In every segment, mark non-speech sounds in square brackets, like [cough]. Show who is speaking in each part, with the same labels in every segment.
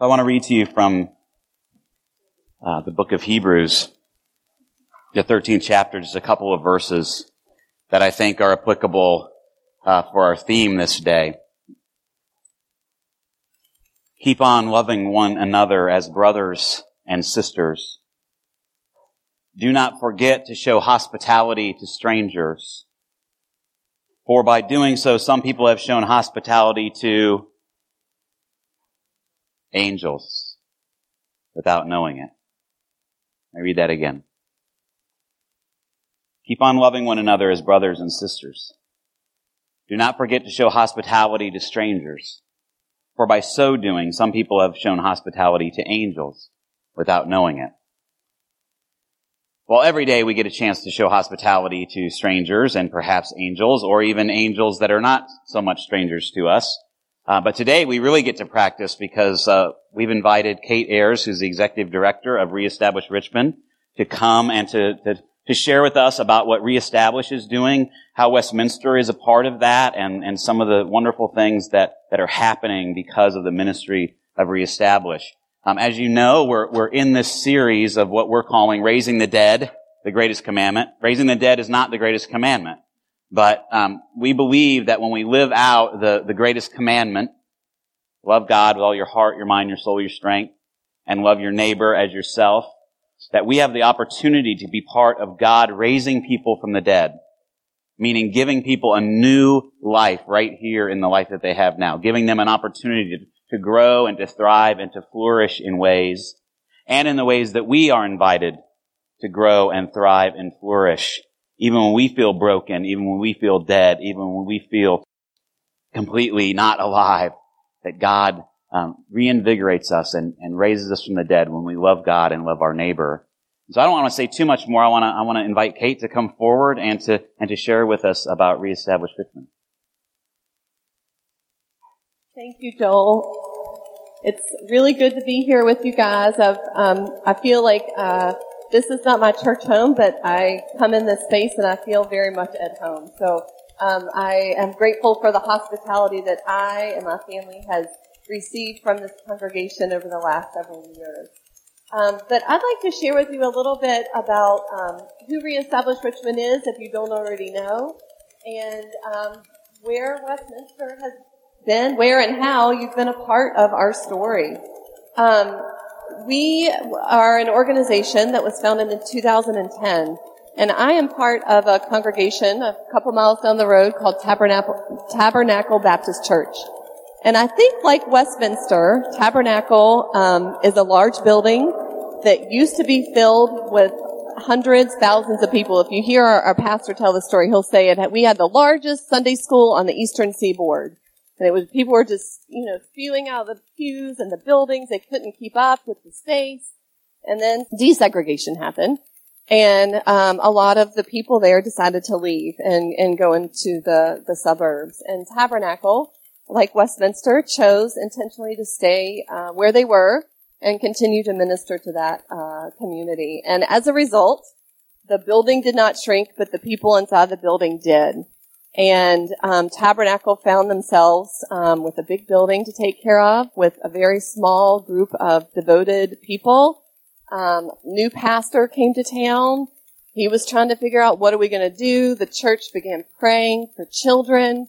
Speaker 1: I want to read to you from uh, the book of Hebrews, the 13th chapter, just a couple of verses that I think are applicable uh, for our theme this day. Keep on loving one another as brothers and sisters. Do not forget to show hospitality to strangers. For by doing so, some people have shown hospitality to angels without knowing it. I read that again. Keep on loving one another as brothers and sisters. Do not forget to show hospitality to strangers. For by so doing, some people have shown hospitality to angels without knowing it. Well, every day we get a chance to show hospitality to strangers and perhaps angels, or even angels that are not so much strangers to us. Uh, but today we really get to practice because uh, we've invited Kate Ayers, who's the executive director of Reestablish Richmond, to come and to, to, to share with us about what Reestablish is doing, how Westminster is a part of that, and, and some of the wonderful things that, that are happening because of the ministry of Reestablish. Um, as you know, we're, we're in this series of what we're calling Raising the Dead, the greatest commandment. Raising the dead is not the greatest commandment. But um, we believe that when we live out the, the greatest commandment, love God with all your heart, your mind, your soul, your strength, and love your neighbor as yourself, that we have the opportunity to be part of God raising people from the dead. Meaning giving people a new life right here in the life that they have now. Giving them an opportunity to, to grow and to thrive and to flourish in ways and in the ways that we are invited to grow and thrive and flourish even when we feel broken, even when we feel dead, even when we feel completely not alive, that God um, reinvigorates us and, and raises us from the dead when we love God and love our neighbor. So I don't want to say too much more. I want to I want to invite Kate to come forward and to and to share with us about reestablished Richmond.
Speaker 2: Thank you, Joel. It's really good to be here with you guys. I've, um, I feel like uh, this is not my church home, but I come in this space and I feel very much at home. So um, I am grateful for the hospitality that I and my family has received from this congregation over the last several years. Um, but I'd like to share with you a little bit about um, who Reestablished Richmond is, if you don't already know, and um, where Westminster has been, where and how you've been a part of our story. We are an organization that was founded in 2010, and I am part of a congregation a couple miles down the road called Tabernacle, Tabernacle Baptist Church. And I think like Westminster, Tabernacle um, is a large building that used to be filled with hundreds, thousands of people. If you hear our, our pastor tell the story, he'll say it. We had the largest Sunday school on the Eastern Seaboard. And it was, people were just, you know, spewing out of the pews and the buildings. They couldn't keep up with the space. And then desegregation happened. And, um, a lot of the people there decided to leave and, and go into the, the suburbs. And Tabernacle, like Westminster, chose intentionally to stay, uh, where they were and continue to minister to that, uh, community. And as a result, the building did not shrink, but the people inside the building did. And um, Tabernacle found themselves um, with a big building to take care of, with a very small group of devoted people. Um, new pastor came to town. He was trying to figure out what are we going to do. The church began praying for children.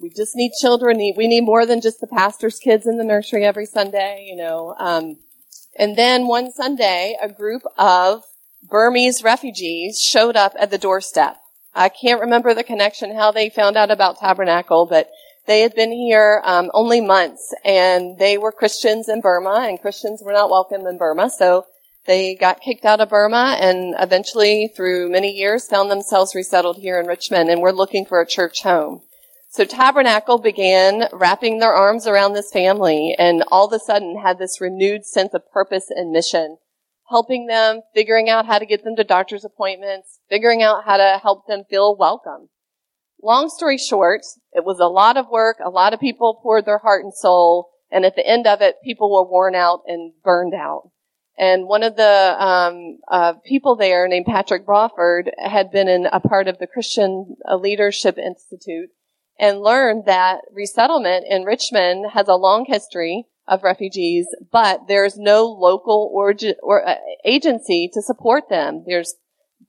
Speaker 2: We just need children. We need more than just the pastor's kids in the nursery every Sunday, you know. Um, and then one Sunday, a group of Burmese refugees showed up at the doorstep I can't remember the connection, how they found out about Tabernacle, but they had been here um, only months, and they were Christians in Burma, and Christians were not welcome in Burma, so they got kicked out of Burma, and eventually, through many years, found themselves resettled here in Richmond, and were looking for a church home. So Tabernacle began wrapping their arms around this family, and all of a sudden had this renewed sense of purpose and mission helping them, figuring out how to get them to doctor's appointments, figuring out how to help them feel welcome. Long story short, it was a lot of work. A lot of people poured their heart and soul. And at the end of it, people were worn out and burned out. And one of the um, uh, people there, named Patrick Brawford, had been in a part of the Christian Leadership Institute and learned that resettlement in Richmond has a long history of refugees, but there's no local or uh, agency to support them. There's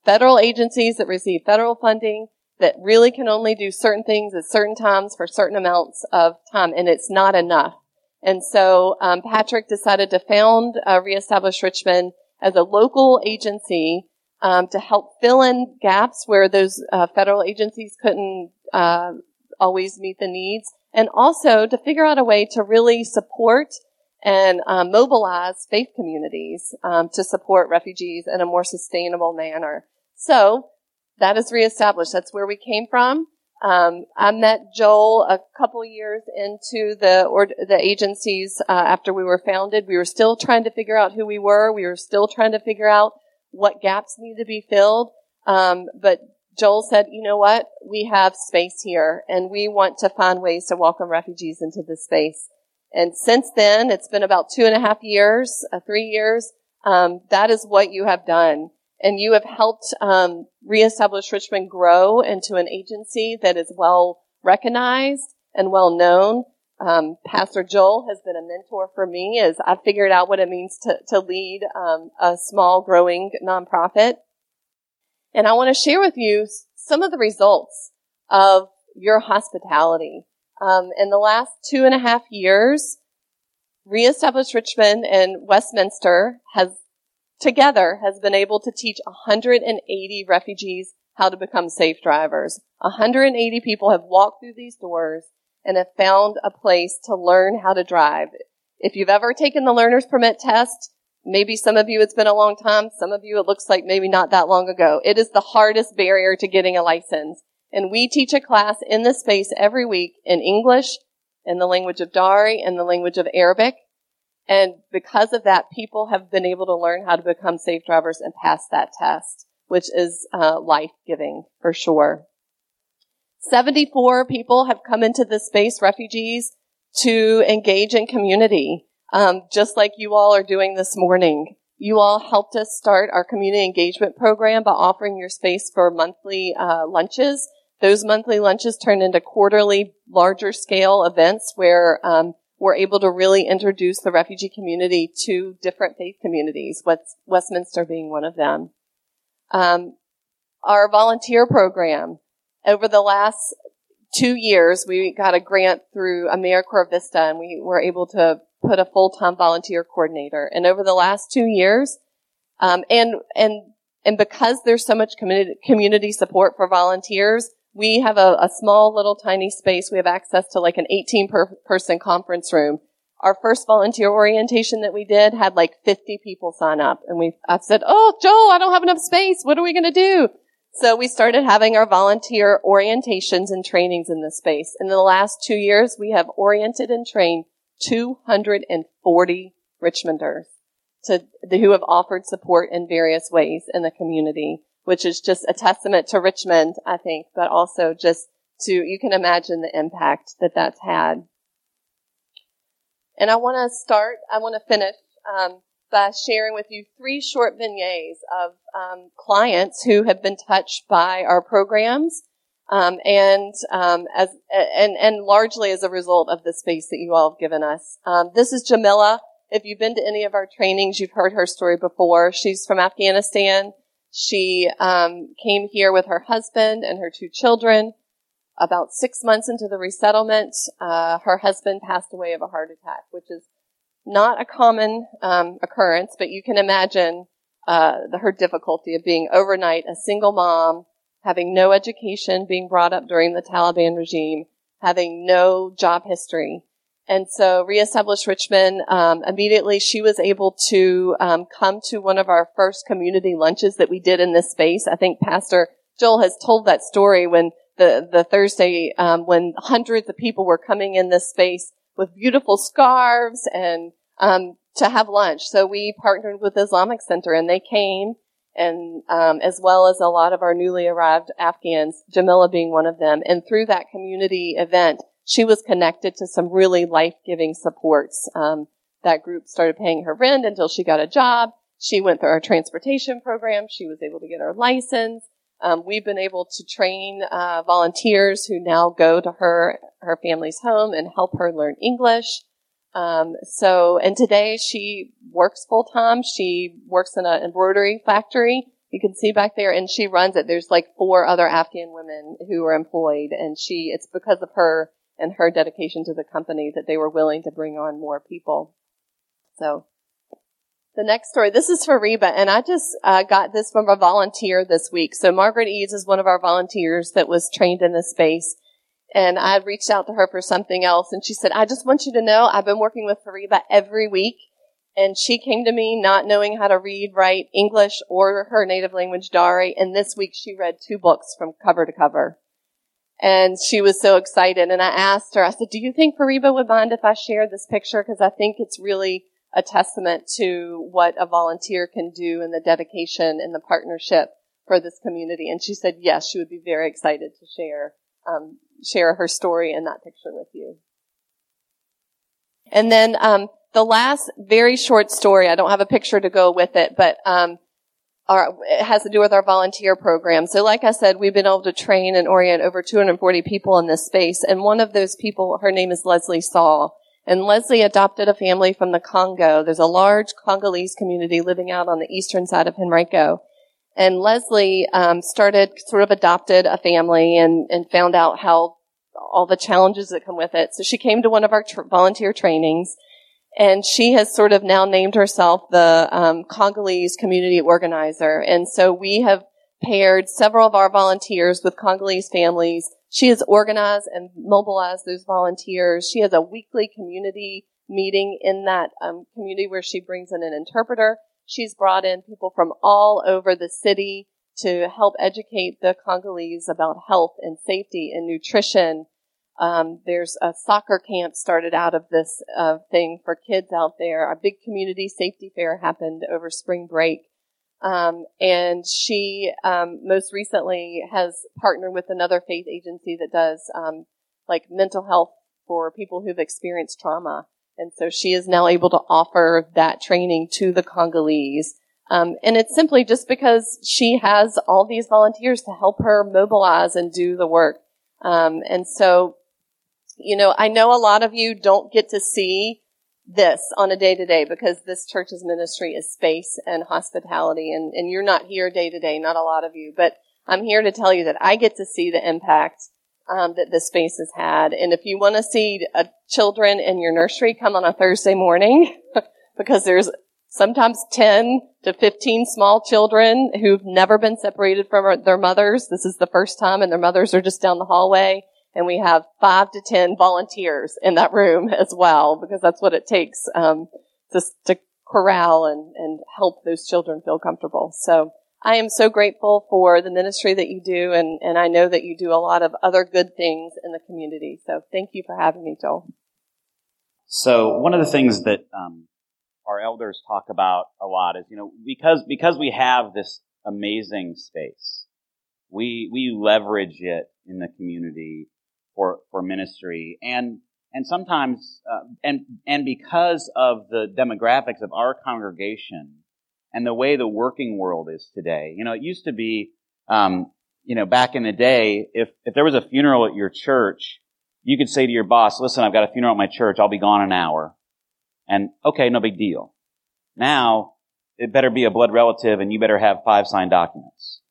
Speaker 2: federal agencies that receive federal funding that really can only do certain things at certain times for certain amounts of time, and it's not enough. And so um, Patrick decided to found uh, Reestablish Richmond as a local agency um, to help fill in gaps where those uh, federal agencies couldn't uh, always meet the needs, and also to figure out a way to really support and um, mobilize faith communities um, to support refugees in a more sustainable manner. So that is reestablished. That's where we came from. Um, I met Joel a couple years into the or the agencies uh, after we were founded. We were still trying to figure out who we were. We were still trying to figure out what gaps need to be filled. Um, but Joel said, "You know what? We have space here, and we want to find ways to welcome refugees into this space." And since then, it's been about two and a half years, uh, three years. Um, that is what you have done and you have helped um, reestablish Richmond grow into an agency that is well recognized and well known. Um, Pastor Joel has been a mentor for me as I've figured out what it means to, to lead um, a small, growing nonprofit. And I want to share with you some of the results of your hospitality. Um, in the last two and a half years, Reestablished Richmond and Westminster has together has been able to teach 180 refugees how to become safe drivers. 180 people have walked through these doors and have found a place to learn how to drive. If you've ever taken the learner's permit test, maybe some of you it's been a long time, some of you it looks like maybe not that long ago. It is the hardest barrier to getting a license. And we teach a class in this space every week in English, in the language of Dari, in the language of Arabic. And because of that, people have been able to learn how to become safe drivers and pass that test, which is uh, life giving for sure. 74 people have come into this space, refugees, to engage in community, um, just like you all are doing this morning. You all helped us start our community engagement program by offering your space for monthly uh, lunches. Those monthly lunches turn into quarterly, larger scale events where um, we're able to really introduce the refugee community to different faith communities, Westminster being one of them. Um, our volunteer program, over the last two years, we got a grant through AmeriCorps Vista, and we were able to put a full-time volunteer coordinator. And over the last two years, um, and and and because there's so much community community support for volunteers, we have a, a, small little tiny space. We have access to like an 18 per person conference room. Our first volunteer orientation that we did had like 50 people sign up and we, I said, Oh, Joel, I don't have enough space. What are we going to do? So we started having our volunteer orientations and trainings in this space. In the last two years, we have oriented and trained 240 Richmonders to, who have offered support in various ways in the community which is just a testament to Richmond, I think, but also just to, you can imagine the impact that that's had. And I want to start, I want to finish um, by sharing with you three short vignettes of um, clients who have been touched by our programs, um, and um, as and and largely as a result of the space that you all have given us. Um, this is Jamila. If you've been to any of our trainings, you've heard her story before. She's from Afghanistan. She um, came here with her husband and her two children. About six months into the resettlement, uh, her husband passed away of a heart attack, which is not a common um, occurrence, but you can imagine uh, the, her difficulty of being overnight a single mom, having no education, being brought up during the Taliban regime, having no job history, and so reestablished Richmond. Um, immediately, she was able to um, come to one of our first community lunches that we did in this space. I think Pastor Joel has told that story when the the Thursday um, when hundreds of people were coming in this space with beautiful scarves and um, to have lunch. So we partnered with Islamic Center, and they came. And um, as well as a lot of our newly arrived Afghans, Jamila being one of them, and through that community event, she was connected to some really life-giving supports. Um, that group started paying her rent until she got a job. She went through our transportation program. She was able to get her license. Um, we've been able to train uh, volunteers who now go to her her family's home and help her learn English. Um, so, and today she works full time. She works in an embroidery factory. You can see back there, and she runs it. There's like four other Afghan women who are employed, and she. It's because of her and her dedication to the company that they were willing to bring on more people. So, the next story. This is Fariba, and I just uh, got this from a volunteer this week. So Margaret Eads is one of our volunteers that was trained in this space and I reached out to her for something else and she said, I just want you to know I've been working with Fariba every week and she came to me not knowing how to read, write English or her native language Dari and this week she read two books from cover to cover. And she was so excited and I asked her, I said, do you think Fariba would mind if I shared this picture? Cause I think it's really a testament to what a volunteer can do and the dedication and the partnership for this community. And she said, yes, she would be very excited to share um, share her story in that picture with you. And then um, the last very short story, I don't have a picture to go with it, but um, our, it has to do with our volunteer program. So like I said, we've been able to train and orient over 240 people in this space. And one of those people, her name is Leslie Saul. And Leslie adopted a family from the Congo. There's a large Congolese community living out on the eastern side of Henrico. And Leslie um, started sort of adopted a family and, and found out how all the challenges that come with it. So she came to one of our tr- volunteer trainings, and she has sort of now named herself the um, Congolese community organizer. And so we have paired several of our volunteers with Congolese families. She has organized and mobilized those volunteers. She has a weekly community meeting in that um, community where she brings in an interpreter She's brought in people from all over the city to help educate the Congolese about health and safety and nutrition. Um, there's a soccer camp started out of this uh, thing for kids out there. A big community safety fair happened over spring break. Um, and she um, most recently has partnered with another faith agency that does um, like mental health for people who've experienced trauma. And so she is now able to offer that training to the Congolese. Um, and it's simply just because she has all these volunteers to help her mobilize and do the work. Um, and so, you know, I know a lot of you don't get to see this on a day to day because this church's ministry is space and hospitality and, and you're not here day to day, not a lot of you, but I'm here to tell you that I get to see the impact um, that this space has had. And if you want to see uh, children in your nursery, come on a Thursday morning [laughs] because there's sometimes 10 to 15 small children who've never been separated from their mothers. This is the first time and their mothers are just down the hallway. And we have five to 10 volunteers in that room [laughs] as well because that's what it takes um, to, to corral and, and help those children feel comfortable. So I am so grateful for the ministry that you do, and, and I know that you do a lot of other good things in the community. So thank you for having me, Joel.
Speaker 1: So one of the things that um, our elders talk about a lot is, you know, because because we have this amazing space, we we leverage it in the community for for ministry, and and sometimes uh, and and because of the demographics of our congregation and the way the working world is today. You know, it used to be, um, you know, back in the day, if, if there was a funeral at your church, you could say to your boss, listen, I've got a funeral at my church. I'll be gone an hour. And okay, no big deal. Now, it better be a blood relative and you better have five signed documents.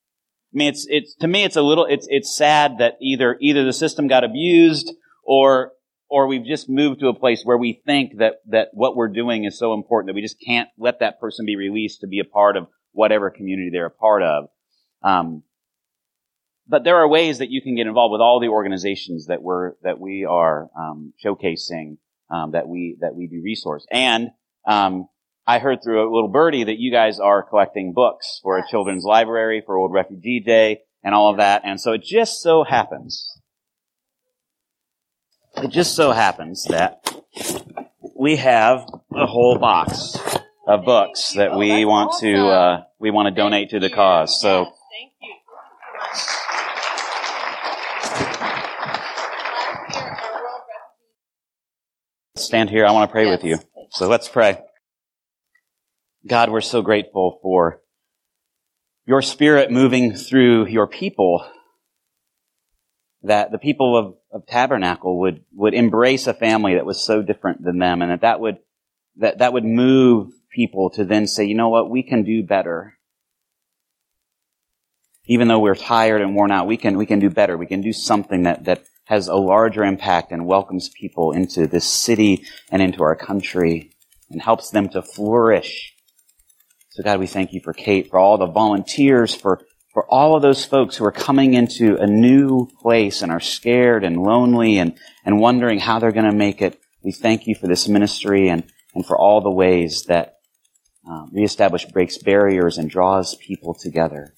Speaker 1: I mean, it's, it's, to me, it's a little, it's, it's sad that either, either the system got abused or or we've just moved to a place where we think that, that what we're doing is so important that we just can't let that person be released to be a part of whatever community they're a part of. Um, but there are ways that you can get involved with all the organizations that we're that we are um, showcasing um, that we that we do resource. And um, I heard through a little birdie that you guys are collecting books for a children's library for World Refugee Day and all of that. And so it just so happens it just so happens that we have a whole box of books that we want to uh, we want to donate to the cause. So. Stand here. I want to pray with you. So let's pray. God, we're so grateful for your spirit moving through your people that the people of, of Tabernacle would, would embrace a family that was so different than them and that that would, that, that would move people to then say, you know what, we can do better. Even though we're tired and worn out, we can, we can do better. We can do something that, that has a larger impact and welcomes people into this city and into our country and helps them to flourish. So God, we thank you for Kate, for all the volunteers, for, for all of those folks who are coming into a new place and are scared and lonely and, and wondering how they're going to make it. We thank you for this ministry and, and for all the ways that um, Reestablish breaks barriers and draws people together.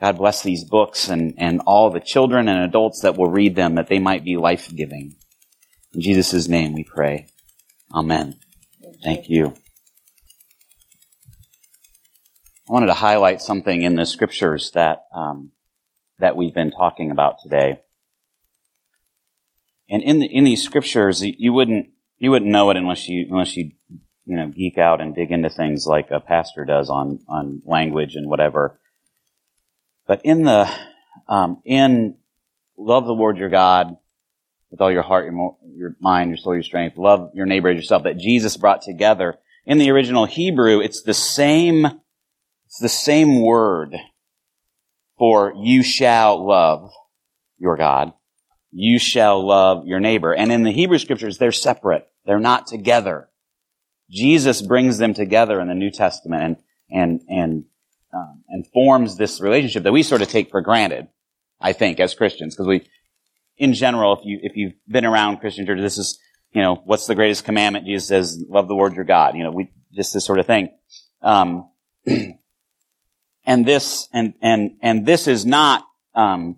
Speaker 1: God bless these books and, and all the children and adults that will read them, that they might be life-giving. In Jesus' name we pray. Amen. Thank you. I wanted to highlight something in the scriptures that um, that we've been talking about today. And in the, in these scriptures, you wouldn't you wouldn't know it unless you unless you you know geek out and dig into things like a pastor does on on language and whatever. But in the um, in love the Lord your God with all your heart, your, your mind, your soul, your strength. Love your neighbor as yourself. That Jesus brought together in the original Hebrew. It's the same. It's the same word for you shall love your God. You shall love your neighbor. And in the Hebrew scriptures, they're separate. They're not together. Jesus brings them together in the New Testament and and and um, and forms this relationship that we sort of take for granted, I think, as Christians, because we, in general, if you if you've been around Christian churches, this is, you know, what's the greatest commandment? Jesus says, "Love the Lord your God." You know, we just this sort of thing. Um, [clears throat] and this and and and this is not um,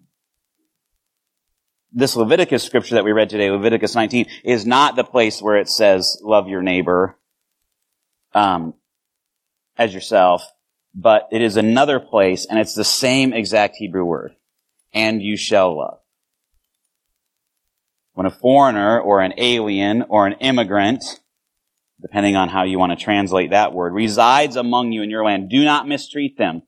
Speaker 1: this Leviticus scripture that we read today, Leviticus 19, is not the place where it says, "Love your neighbor." Um, as yourself but it is another place and it's the same exact Hebrew word. And you shall love. When a foreigner or an alien or an immigrant, depending on how you want to translate that word, resides among you in your land, do not mistreat them.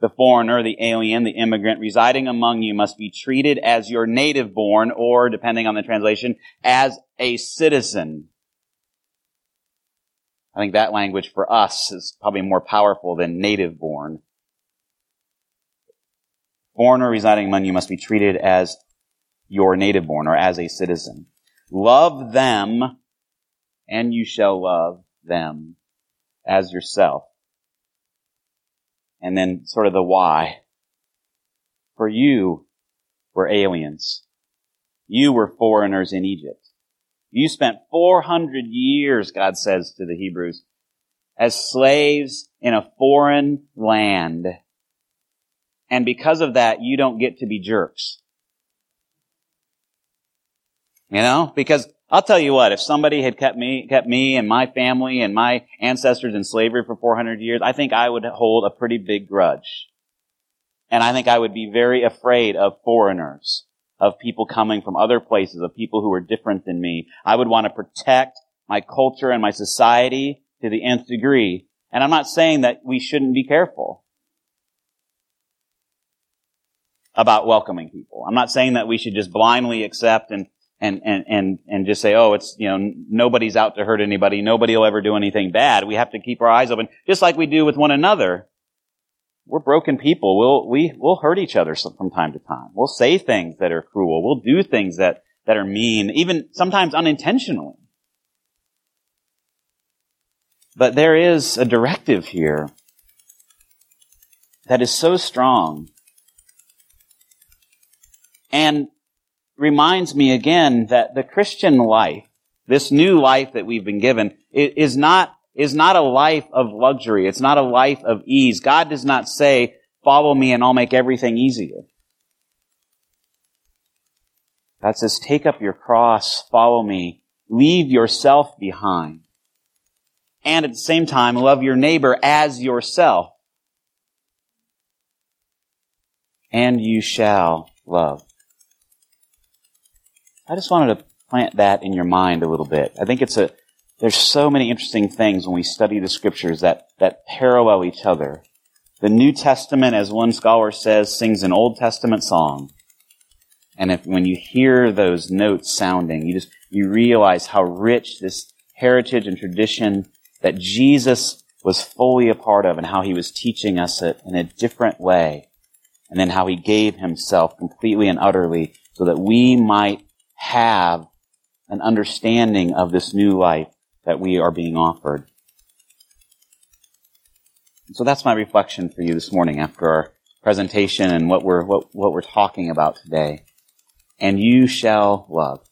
Speaker 1: The foreigner, the alien, the immigrant residing among you must be treated as your native born or, depending on the translation, as a citizen I think that language for us is probably more powerful than native born. Foreigner residing among you must be treated as your native born or as a citizen. Love them and you shall love them as yourself. And then sort of the why. For you were aliens. You were foreigners in Egypt. You spent 400 years, God says to the Hebrews, as slaves in a foreign land. And because of that, you don't get to be jerks. You know, because I'll tell you what, if somebody had kept me, kept me and my family and my ancestors in slavery for 400 years, I think I would hold a pretty big grudge. And I think I would be very afraid of foreigners of people coming from other places, of people who are different than me. I would want to protect my culture and my society to the nth degree. And I'm not saying that we shouldn't be careful about welcoming people. I'm not saying that we should just blindly accept and and, and, and, and just say, oh, it's, you know, nobody's out to hurt anybody. Nobody will ever do anything bad. We have to keep our eyes open, just like we do with one another we're broken people. We'll, we, we'll hurt each other from time to time. We'll say things that are cruel. We'll do things that, that are mean, even sometimes unintentionally. But there is a directive here that is so strong and reminds me again that the Christian life, this new life that we've been given, is not is not a life of luxury. It's not a life of ease. God does not say, follow me and I'll make everything easier. God says, take up your cross, follow me, leave yourself behind. And at the same time, love your neighbor as yourself. And you shall love. I just wanted to plant that in your mind a little bit. I think it's a, there's so many interesting things when we study the scriptures that, that parallel each other. The New Testament, as one scholar says, sings an Old Testament song. And if, when you hear those notes sounding, you just, you realize how rich this heritage and tradition that Jesus was fully a part of and how he was teaching us it in a different way. And then how he gave himself completely and utterly so that we might have an understanding of this new life that we are being offered. So that's my reflection for you this morning after our presentation and what we're, what, what we're talking about today. And you shall love.